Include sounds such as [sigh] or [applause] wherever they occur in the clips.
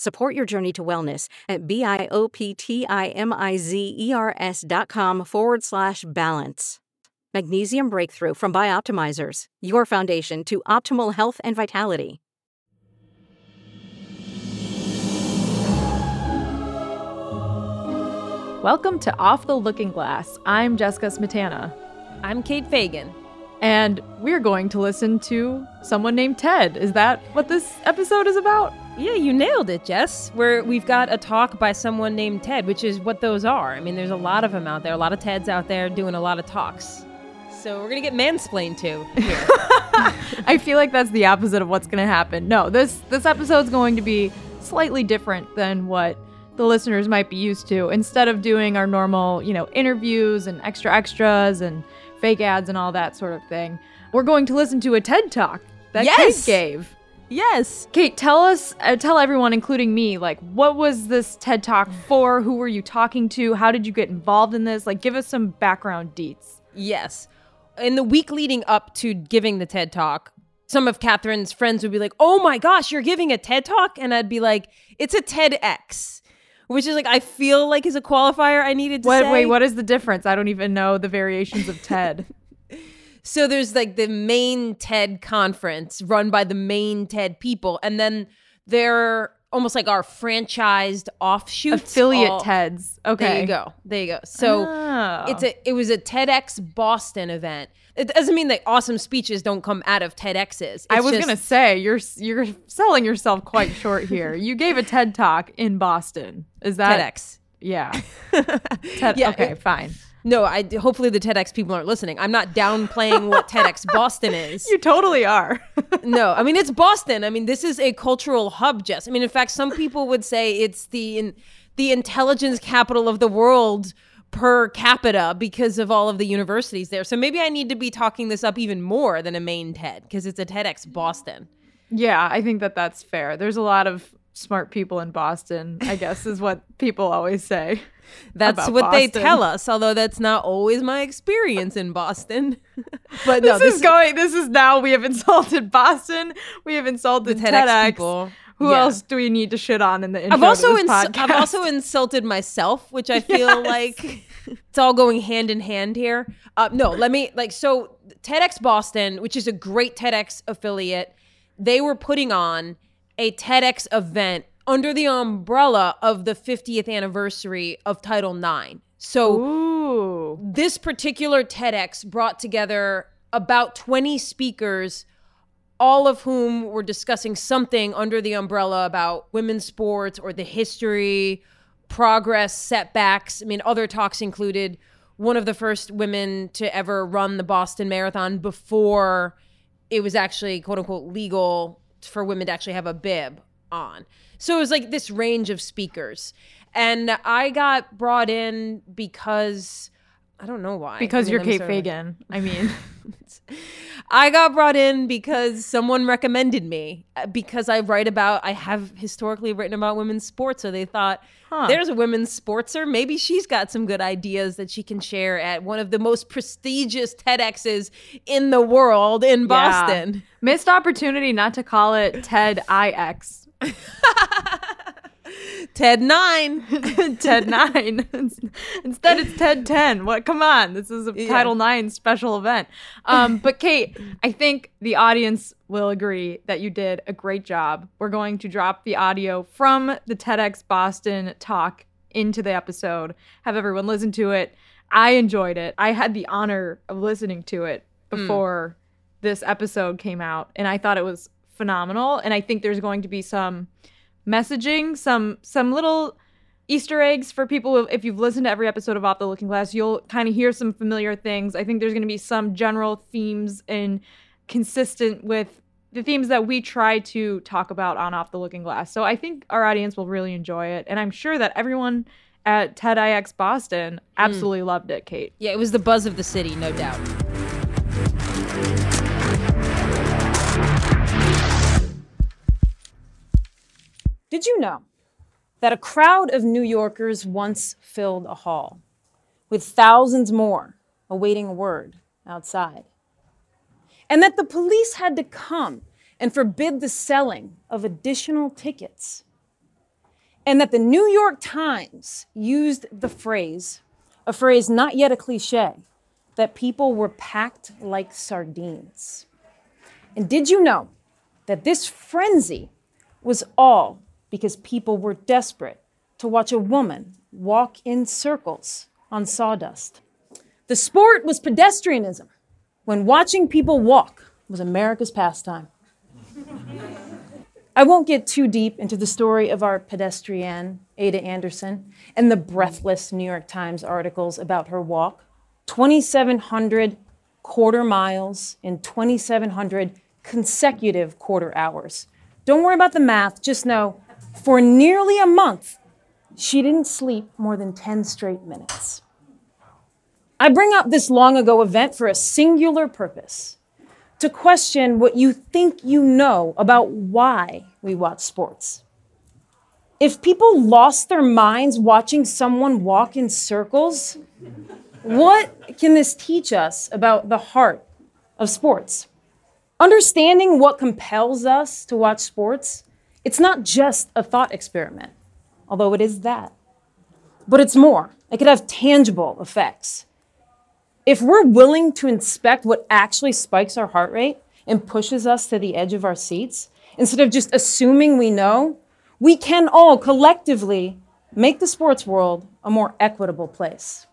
Support your journey to wellness at B-I-O-P-T-I-M-I-Z-E-R-S dot com forward slash balance. Magnesium Breakthrough from Bioptimizers, your foundation to optimal health and vitality. Welcome to Off the Looking Glass. I'm Jessica Smetana. I'm Kate Fagan. And we're going to listen to someone named Ted. Is that what this episode is about? Yeah, you nailed it, Jess. Where we've got a talk by someone named Ted, which is what those are. I mean, there's a lot of them out there, a lot of Teds out there doing a lot of talks. So we're gonna get mansplained to here. [laughs] I feel like that's the opposite of what's going to happen. No, this this episode's going to be slightly different than what the listeners might be used to. Instead of doing our normal, you know, interviews and extra extras and fake ads and all that sort of thing, we're going to listen to a TED Talk that Yes! Kate gave. Yes. Kate, tell us, uh, tell everyone, including me, like, what was this TED Talk for? Who were you talking to? How did you get involved in this? Like, give us some background deets. Yes. In the week leading up to giving the TED Talk, some of Catherine's friends would be like, Oh my gosh, you're giving a TED Talk? And I'd be like, It's a TEDx, which is like, I feel like is a qualifier I needed to What? say. Wait, what is the difference? I don't even know the variations of [laughs] TED. So there's like the main TED conference run by the main TED people, and then they're almost like our franchised offshoots, Affiliate all- TEDs. Okay. There you go. There you go. So Oh. it's a it was a TEDx Boston event. It doesn't mean that awesome speeches don't come out of TEDx's. It's I was just- gonna say you're you're selling yourself quite short here. [laughs] You gave a TED talk in Boston. Is that TEDx. Yeah. [laughs] TED, Yeah, okay, fine. No, I hopefully the TEDx people aren't listening. I'm not downplaying what [laughs] TEDx Boston is. You totally are. [laughs] no, I mean it's Boston. I mean this is a cultural hub, Jess. I mean, in fact, some people would say it's the in, the intelligence capital of the world per capita because of all of the universities there. So maybe I need to be talking this up even more than a main TED because it's a TEDx Boston. Yeah, I think that that's fair. There's a lot of smart people in Boston, I guess, is what people always say. [laughs] That's what they tell us, although that's not always my experience in Boston. [laughs] but no, this, is going. This is now. We have insulted Boston. We have insulted The TEDx TEDx. people. Who Yeah. else do we need to shit on in the intro I've also this ins-? I've also insulted myself, which I [laughs] feel Yes. like it's all going hand in hand here. Uh, no, let me like so TEDx Boston, which is a great TEDx affiliate, they were putting on a TEDx event under the umbrella of the 50th anniversary of Title IX. So Ooh. this particular TEDx brought together about 20 speakers, all of whom were discussing something under the umbrella about women's sports or the history, progress, setbacks. I mean, other talks included one of the first women to ever run the Boston Marathon before it was actually quote unquote legal for women to actually have a bib on. So it was like this range of speakers. And I got brought in because I don't know why. Because I mean, you're I'm Kate sort of- Fagan. I mean, [laughs] [laughs] [laughs] I got brought in because someone recommended me uh, because I write about I have historically written about women's sports so they thought Huh. there's a women's sportser maybe she's got some good ideas that she can share at one of the most prestigious TEDx's in the world in Boston. missed opportunity not to call it [laughs] TED IX. [laughs] TED 9. [laughs] TED 9. [laughs] Instead, it's TED 10. What? Come on. This is a Yeah. Title 9 special event. Um, but, Kate, I think the audience will agree that you did a great job. We're going to drop the audio from the TEDx Boston talk into the episode, have everyone listen to it. I enjoyed it. I had the honor of listening to it before this episode came out, and I thought it was phenomenal. And I think there's going to be some messaging, some some little Easter eggs for people. If you've listened to every episode of Off the Looking Glass, you'll kind of hear some familiar things. I think there's going to be some general themes and consistent with the themes that we try to talk about on Off the Looking Glass. So I think our audience will really enjoy it, and I'm sure that everyone at TEDx Boston absolutely mm. loved it. Kate, yeah, it was the buzz of the city, no doubt. Did you know that a crowd of New Yorkers once filled a hall, with thousands more awaiting a word outside? And that the police had to come and forbid the selling of additional tickets? And that the New York Times used the phrase, a phrase not yet a cliche, that people were packed like sardines. And did you know that this frenzy was all because people were desperate to watch a woman walk in circles on sawdust. The sport was pedestrianism, when watching people walk was America's pastime. I won't get too deep into the story of our pedestrian, Ada Anderson, and the breathless New York Times articles about her walk 2,700 quarter miles in 2,700 consecutive quarter hours. Don't worry about the math, just know for nearly a month, she didn't sleep more than 10 straight minutes. I bring up this long ago event for a singular purpose to question what you think you know about why we watch sports. If people lost their minds watching someone walk in circles, what can this teach us about the heart of sports? Understanding what compels us to watch sports it's not just a thought experiment, although it is that, but it's more. It could have tangible effects. If we're willing to inspect what actually spikes our heart rate and pushes us to the edge of our seats, instead of just assuming we know, we can all collectively make the sports world a more equitable place.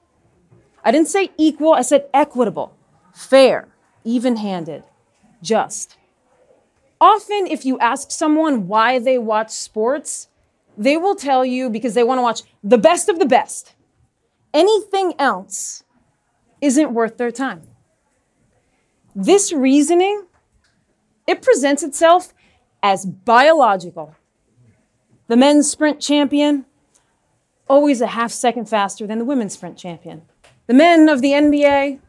I didn't say equal, I said equitable, fair, even handed, just. Often, if you ask someone why they watch sports, they will tell you because they want to watch the best of the best. Anything else isn't worth their time. This reasoning, it presents itself as biological. The men's sprint champion, always a half second faster than the women's sprint champion. The men of the NBA,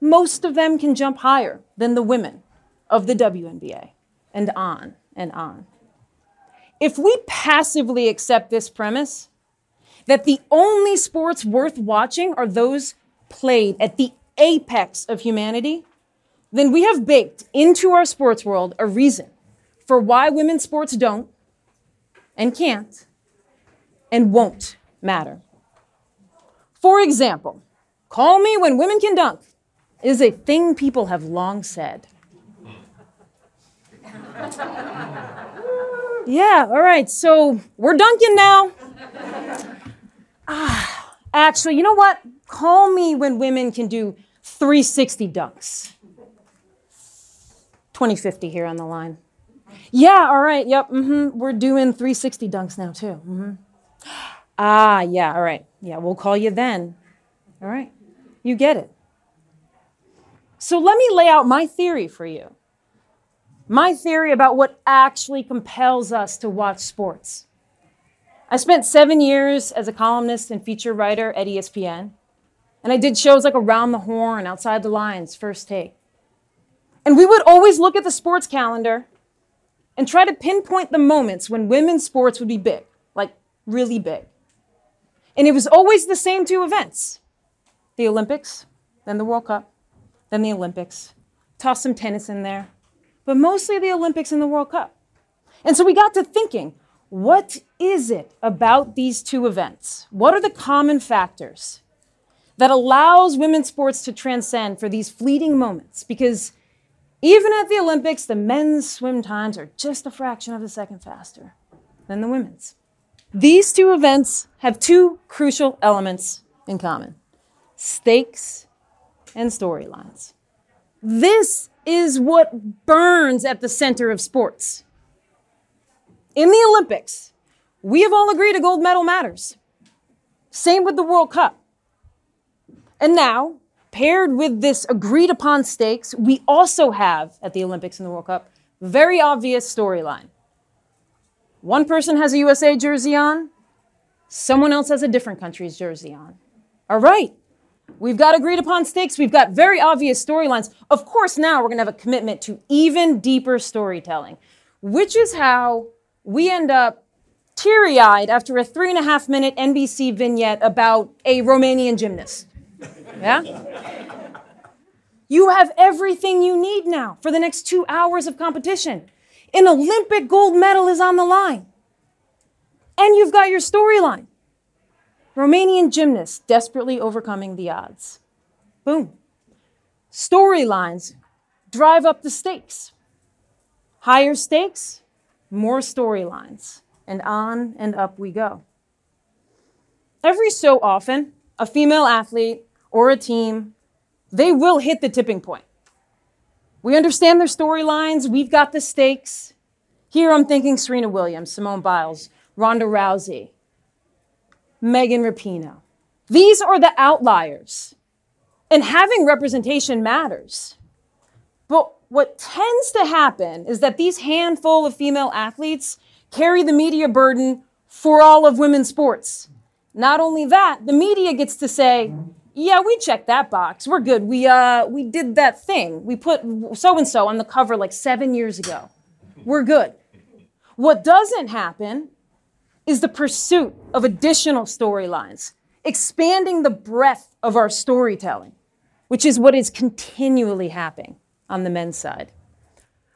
most of them can jump higher than the women of the WNBA and on and on. If we passively accept this premise, that the only sports worth watching are those played at the apex of humanity, then we have baked into our sports world a reason for why women's sports don't and can't and won't matter. For example, call me when women can dunk is a thing people have long said. [laughs] yeah, all right, so we're dunking now. Ah, actually, you know what? Call me when women can do 360 dunks. 2050 here on the line. Yeah, all right, yep, mm-hmm. We're doing 360 dunks now, too. Mm-hmm. Ah, yeah, all right. Yeah, we'll call you then. All right, you get it. So let me lay out my theory for you my theory about what actually compels us to watch sports. I spent seven years as a columnist and feature writer at ESPN, and I did shows like Around the Horn, Outside the Lines, First Take. And we would always look at the sports calendar and try to pinpoint the moments when women's sports would be big, like really big. And it was always the same two events the Olympics, then the World Cup, then the Olympics. Toss some tennis in there but mostly the Olympics and the World Cup. And so we got to thinking what is it about these two events? What are the common factors that allows women's sports to transcend for these fleeting moments? Because even at the Olympics, the men's swim times are just a fraction of a second faster than the women's. These two events have two crucial elements in common stakes and storylines. This is what burns at the center of sports. In the Olympics, we have all agreed a gold medal matters. Same with the World Cup. And now, paired with this agreed upon stakes, we also have at the Olympics and the World Cup very obvious storyline. One person has a USA jersey on, someone else has a different country's jersey on. All right, we've got agreed upon stakes, we've got very obvious storylines. Of course, now we're gonna have a commitment to even deeper storytelling, which is how we end up teary eyed after a three and a half minute NBC vignette about a Romanian gymnast. Yeah? You have everything you need now for the next two hours of competition. An Olympic gold medal is on the line. And you've got your storyline Romanian gymnast desperately overcoming the odds. Boom. Storylines drive up the stakes. Higher stakes, more storylines, and on and up we go. Every so often, a female athlete or a team, they will hit the tipping point. We understand their storylines, we've got the stakes. Here I'm thinking Serena Williams, Simone Biles, Ronda Rousey, Megan Rapinoe. These are the outliers. And having representation matters. But what tends to happen is that these handful of female athletes carry the media burden for all of women's sports. Not only that, the media gets to say, yeah, we checked that box. We're good. We uh we did that thing. We put so and so on the cover like 7 years ago. We're good. What doesn't happen is the pursuit of additional storylines, expanding the breadth of our storytelling, which is what is continually happening on the men's side.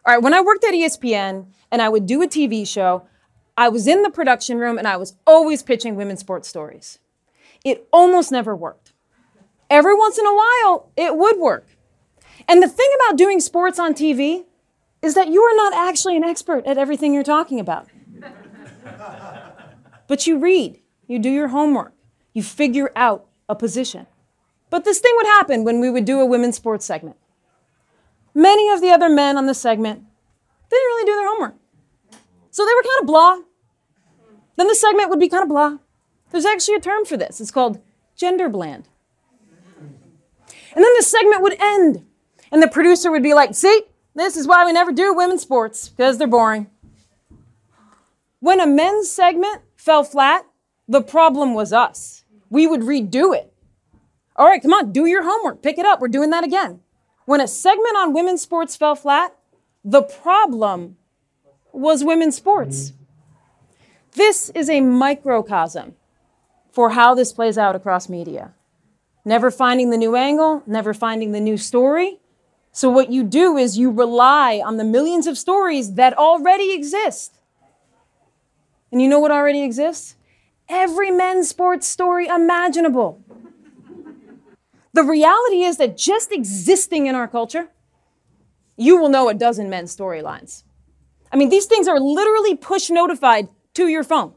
All right, when I worked at ESPN and I would do a TV show, I was in the production room and I was always pitching women's sports stories. It almost never worked. Every once in a while, it would work. And the thing about doing sports on TV is that you are not actually an expert at everything you're talking about. But you read, you do your homework, you figure out a position. But this thing would happen when we would do a women's sports segment. Many of the other men on the segment didn't really do their homework. So they were kind of blah. Then the segment would be kind of blah. There's actually a term for this. It's called gender bland. And then the segment would end, and the producer would be like, See, this is why we never do women's sports, because they're boring. When a men's segment fell flat, the problem was us. We would redo it. All right, come on, do your homework, pick it up. We're doing that again. When a segment on women's sports fell flat, the problem was women's sports. This is a microcosm for how this plays out across media. Never finding the new angle, never finding the new story. So, what you do is you rely on the millions of stories that already exist. And you know what already exists? Every men's sports story imaginable. The reality is that just existing in our culture, you will know a dozen men's storylines. I mean, these things are literally push notified to your phone.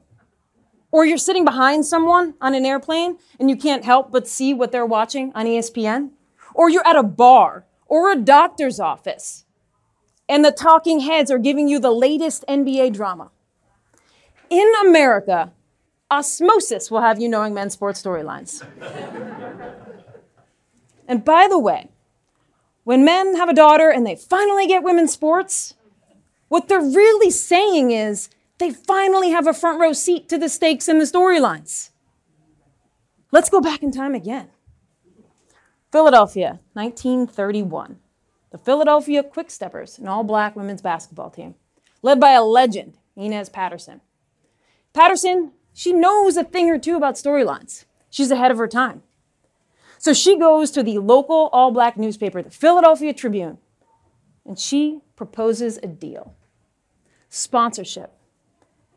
Or you're sitting behind someone on an airplane and you can't help but see what they're watching on ESPN. Or you're at a bar or a doctor's office and the talking heads are giving you the latest NBA drama. In America, osmosis will have you knowing men's sports storylines. [laughs] and by the way, when men have a daughter and they finally get women's sports, what they're really saying is they finally have a front row seat to the stakes and the storylines. Let's go back in time again. Philadelphia, 1931. The Philadelphia Quicksteppers, an all black women's basketball team, led by a legend, Inez Patterson. Patterson, she knows a thing or two about storylines. She's ahead of her time. So she goes to the local all black newspaper, the Philadelphia Tribune, and she proposes a deal sponsorship,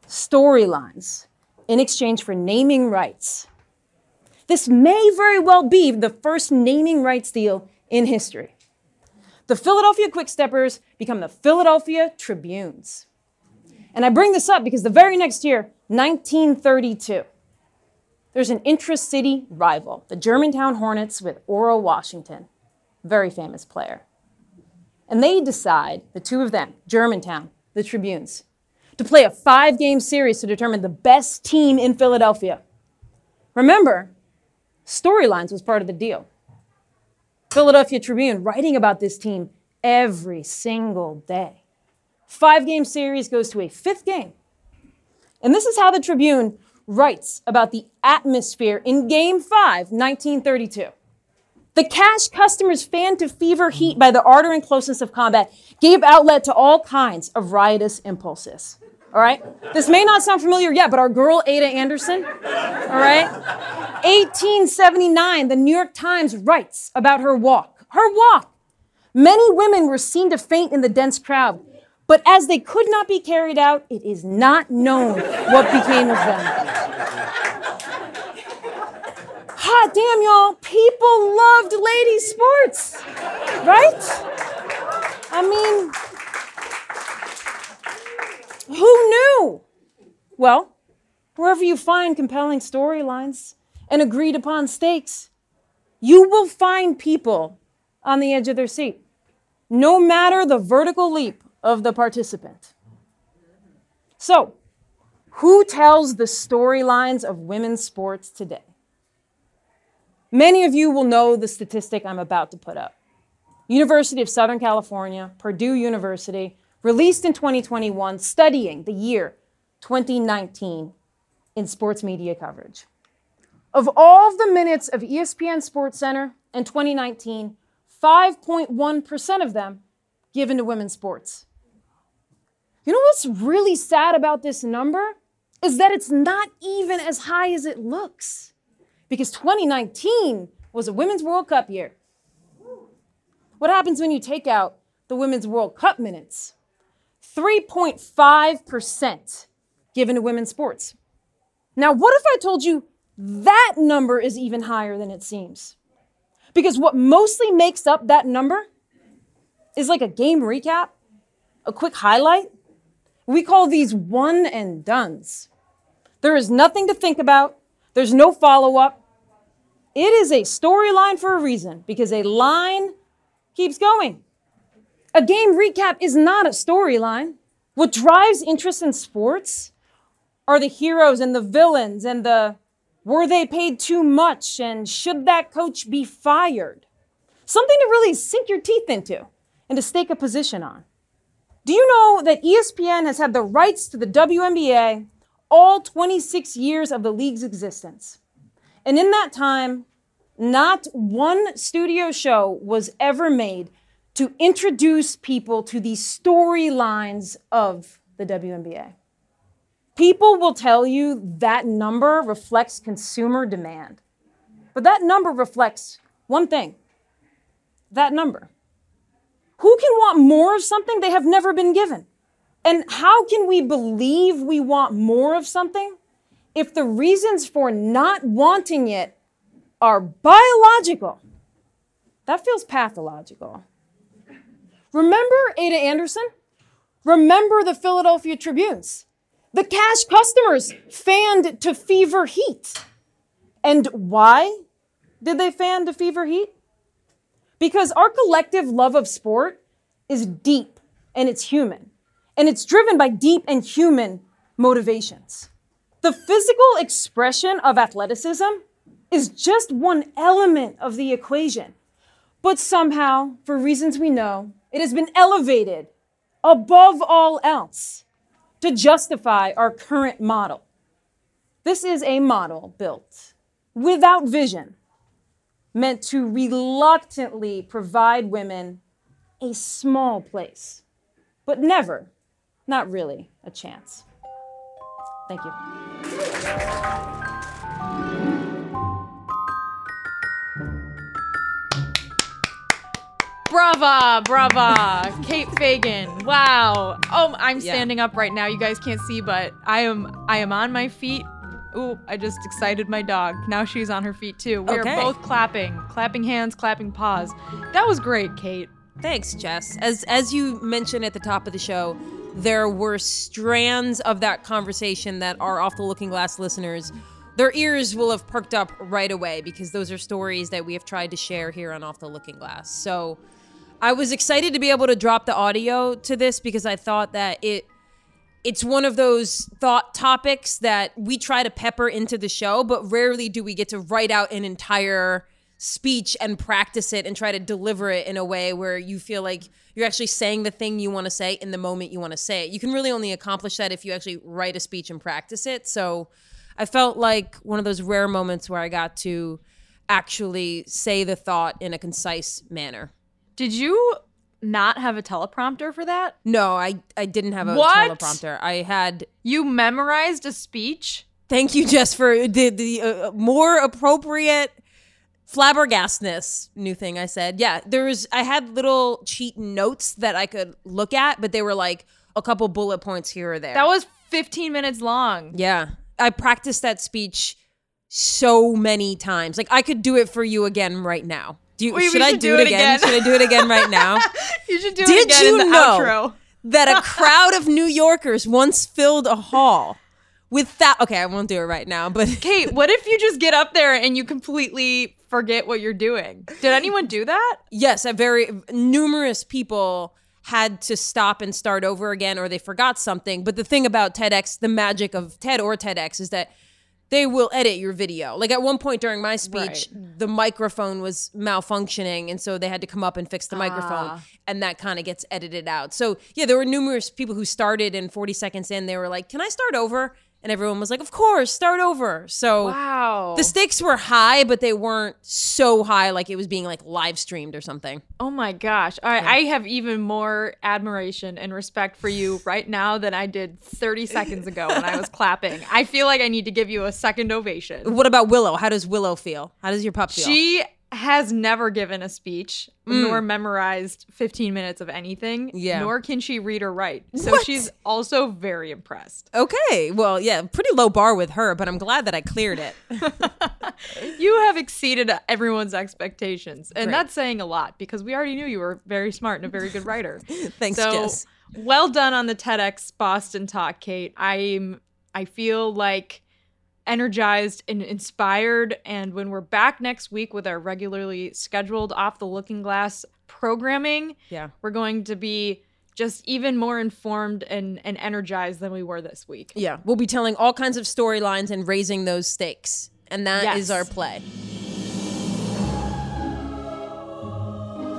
storylines in exchange for naming rights. This may very well be the first naming rights deal in history. The Philadelphia Quicksteppers become the Philadelphia Tribunes. And I bring this up because the very next year, 1932, there's an intra-city rival, the Germantown Hornets with Ora Washington, very famous player. And they decide, the two of them, Germantown, the Tribunes, to play a five game series to determine the best team in Philadelphia. Remember, storylines was part of the deal. Philadelphia Tribune writing about this team every single day. Five game series goes to a fifth game. And this is how the Tribune writes about the atmosphere in Game 5, 1932. The cash customers fanned to fever heat by the ardor and closeness of combat gave outlet to all kinds of riotous impulses. All right? This may not sound familiar yet, but our girl Ada Anderson, all right? 1879, the New York Times writes about her walk. Her walk. Many women were seen to faint in the dense crowd, but as they could not be carried out, it is not known what became of them. Hot damn, y'all. People loved lady sports, right? I mean, who knew? Well, wherever you find compelling storylines and agreed upon stakes, you will find people on the edge of their seat, no matter the vertical leap of the participant. So, who tells the storylines of women's sports today? Many of you will know the statistic I'm about to put up. University of Southern California, Purdue University, released in 2021, studying the year 2019 in sports media coverage. Of all the minutes of ESPN Sports Center in 2019, 5.1% of them given to women's sports. You know what's really sad about this number? Is that it's not even as high as it looks. Because 2019 was a Women's World Cup year. What happens when you take out the Women's World Cup minutes? 3.5% given to women's sports. Now, what if I told you that number is even higher than it seems? Because what mostly makes up that number is like a game recap, a quick highlight. We call these one and dones. There is nothing to think about, there's no follow up. It is a storyline for a reason because a line keeps going. A game recap is not a storyline. What drives interest in sports are the heroes and the villains and the were they paid too much and should that coach be fired? Something to really sink your teeth into and to stake a position on. Do you know that ESPN has had the rights to the WNBA all 26 years of the league's existence? And in that time, not one studio show was ever made to introduce people to the storylines of the WNBA. People will tell you that number reflects consumer demand. But that number reflects one thing that number. Who can want more of something they have never been given? And how can we believe we want more of something if the reasons for not wanting it are biological? That feels pathological. Remember Ada Anderson? Remember the Philadelphia Tribunes? The cash customers fanned to fever heat. And why did they fan to fever heat? Because our collective love of sport is deep and it's human. And it's driven by deep and human motivations. The physical expression of athleticism is just one element of the equation. But somehow, for reasons we know, it has been elevated above all else to justify our current model. This is a model built without vision, meant to reluctantly provide women a small place, but never, not really, a chance. Thank you. Brava, brava, Kate Fagan. Wow. Oh, I'm standing up right now. You guys can't see, but I am I am on my feet. Ooh, I just excited my dog. Now she's on her feet too. We Okay. are both clapping, clapping hands, clapping paws. That was great, Kate. Thanks, Jess. As as you mentioned at the top of the show, there were strands of that conversation that our off the looking glass listeners their ears will have perked up right away because those are stories that we have tried to share here on Off the Looking Glass. So I was excited to be able to drop the audio to this because I thought that it it's one of those thought topics that we try to pepper into the show, but rarely do we get to write out an entire speech and practice it and try to deliver it in a way where you feel like you're actually saying the thing you want to say in the moment you want to say it. You can really only accomplish that if you actually write a speech and practice it. So I felt like one of those rare moments where I got to actually say the thought in a concise manner. Did you not have a teleprompter for that? No, I I didn't have a What? teleprompter. I had You memorized a speech? Thank you, Jess, for the the uh, more appropriate flabbergastness. New thing I said. Yeah, there was. I had little cheat notes that I could look at, but they were like a couple bullet points here or there. That was 15 minutes long. yeah. I practiced that speech so many times. Like I could do it for you again right now. Do you, Wait, should I do, do it it again? again. Should I do it again right now? [laughs] You should do Did it again you in the know outro. that a [laughs] crowd of New Yorkers once filled a hall with that? Okay, I won't do it right now, but Kate, [laughs] what if you just get up there and you completely forget what you're doing? Did anyone do that? yes, a very numerous people had to stop and start over again or they forgot something. But the thing about TEDx, the magic of TED or TEDx is that they will edit your video. Like at one point during my speech, the microphone was malfunctioning and so they had to come up and fix the microphone ah. and that kind of gets edited out. So, yeah, there were numerous people who started and 40 seconds in they were like, "Can I start over?" And everyone was like, "Of course, start over." So, Wow. the stakes were high, but they weren't so high like it was being like live streamed or something. Oh my gosh. All right, I have even more admiration and respect for you [laughs] right now than I did 30 seconds ago when I was [laughs] clapping. I feel like I need to give you a second ovation. What about Willow? How does Willow feel? How does your pup feel? She has never given a speech mm. nor memorized 15 minutes of anything, Yeah. nor can she read or write. So What? she's also very impressed. okay. Well, yeah, pretty low bar with her, but I'm glad that I cleared it. [laughs] You have exceeded everyone's expectations. And Great. that's saying a lot because we already knew you were very smart and a very good writer. [laughs] Thanks, so, Jess. well done on the TEDx Boston talk, Kate. I'm I feel like energized and inspired and when we're back next week with our regularly scheduled off the looking glass programming, Yeah. we're going to be just even more informed and, and energized than we were this week. Yeah. We'll be telling all kinds of storylines and raising those stakes. And that is Yes. our play.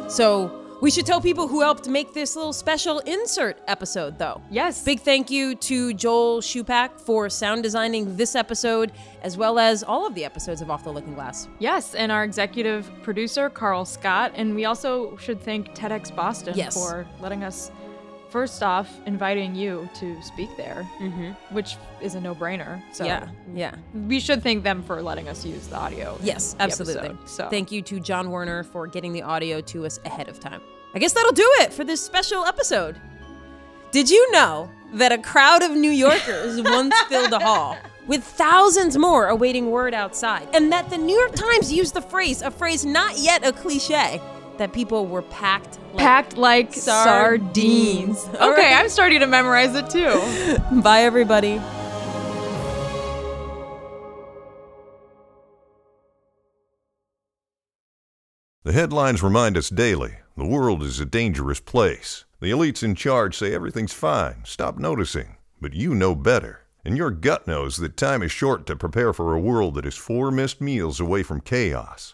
So we should tell people who helped make this little special insert episode, though. Yes. Big thank you to Joel Shupak for sound designing this episode, as well as all of the episodes of Off the Looking Glass. Yes, and our executive producer, Carl Scott. And we also should thank TEDx Boston Yes. for letting us, first off, inviting you to speak there, mm-hmm. which is a no brainer. So yeah, yeah. we should thank them for letting us use the audio. Yes, absolutely. episode. So Thank you to John Warner for getting the audio to us ahead of time. I guess that'll do it for this special episode. Did you know that a crowd of New Yorkers [laughs] once filled a hall with thousands more awaiting word outside? And that the New York Times used the phrase, a phrase not yet a cliche, that people were packed like packed like Sardines. sardines. Okay, right. I'm starting to memorize it too. [laughs] Bye, everybody. The headlines remind us daily the world is a dangerous place. The elites in charge say everything's fine, stop noticing. But you know better. And your gut knows that time is short to prepare for a world that is four missed meals away from chaos.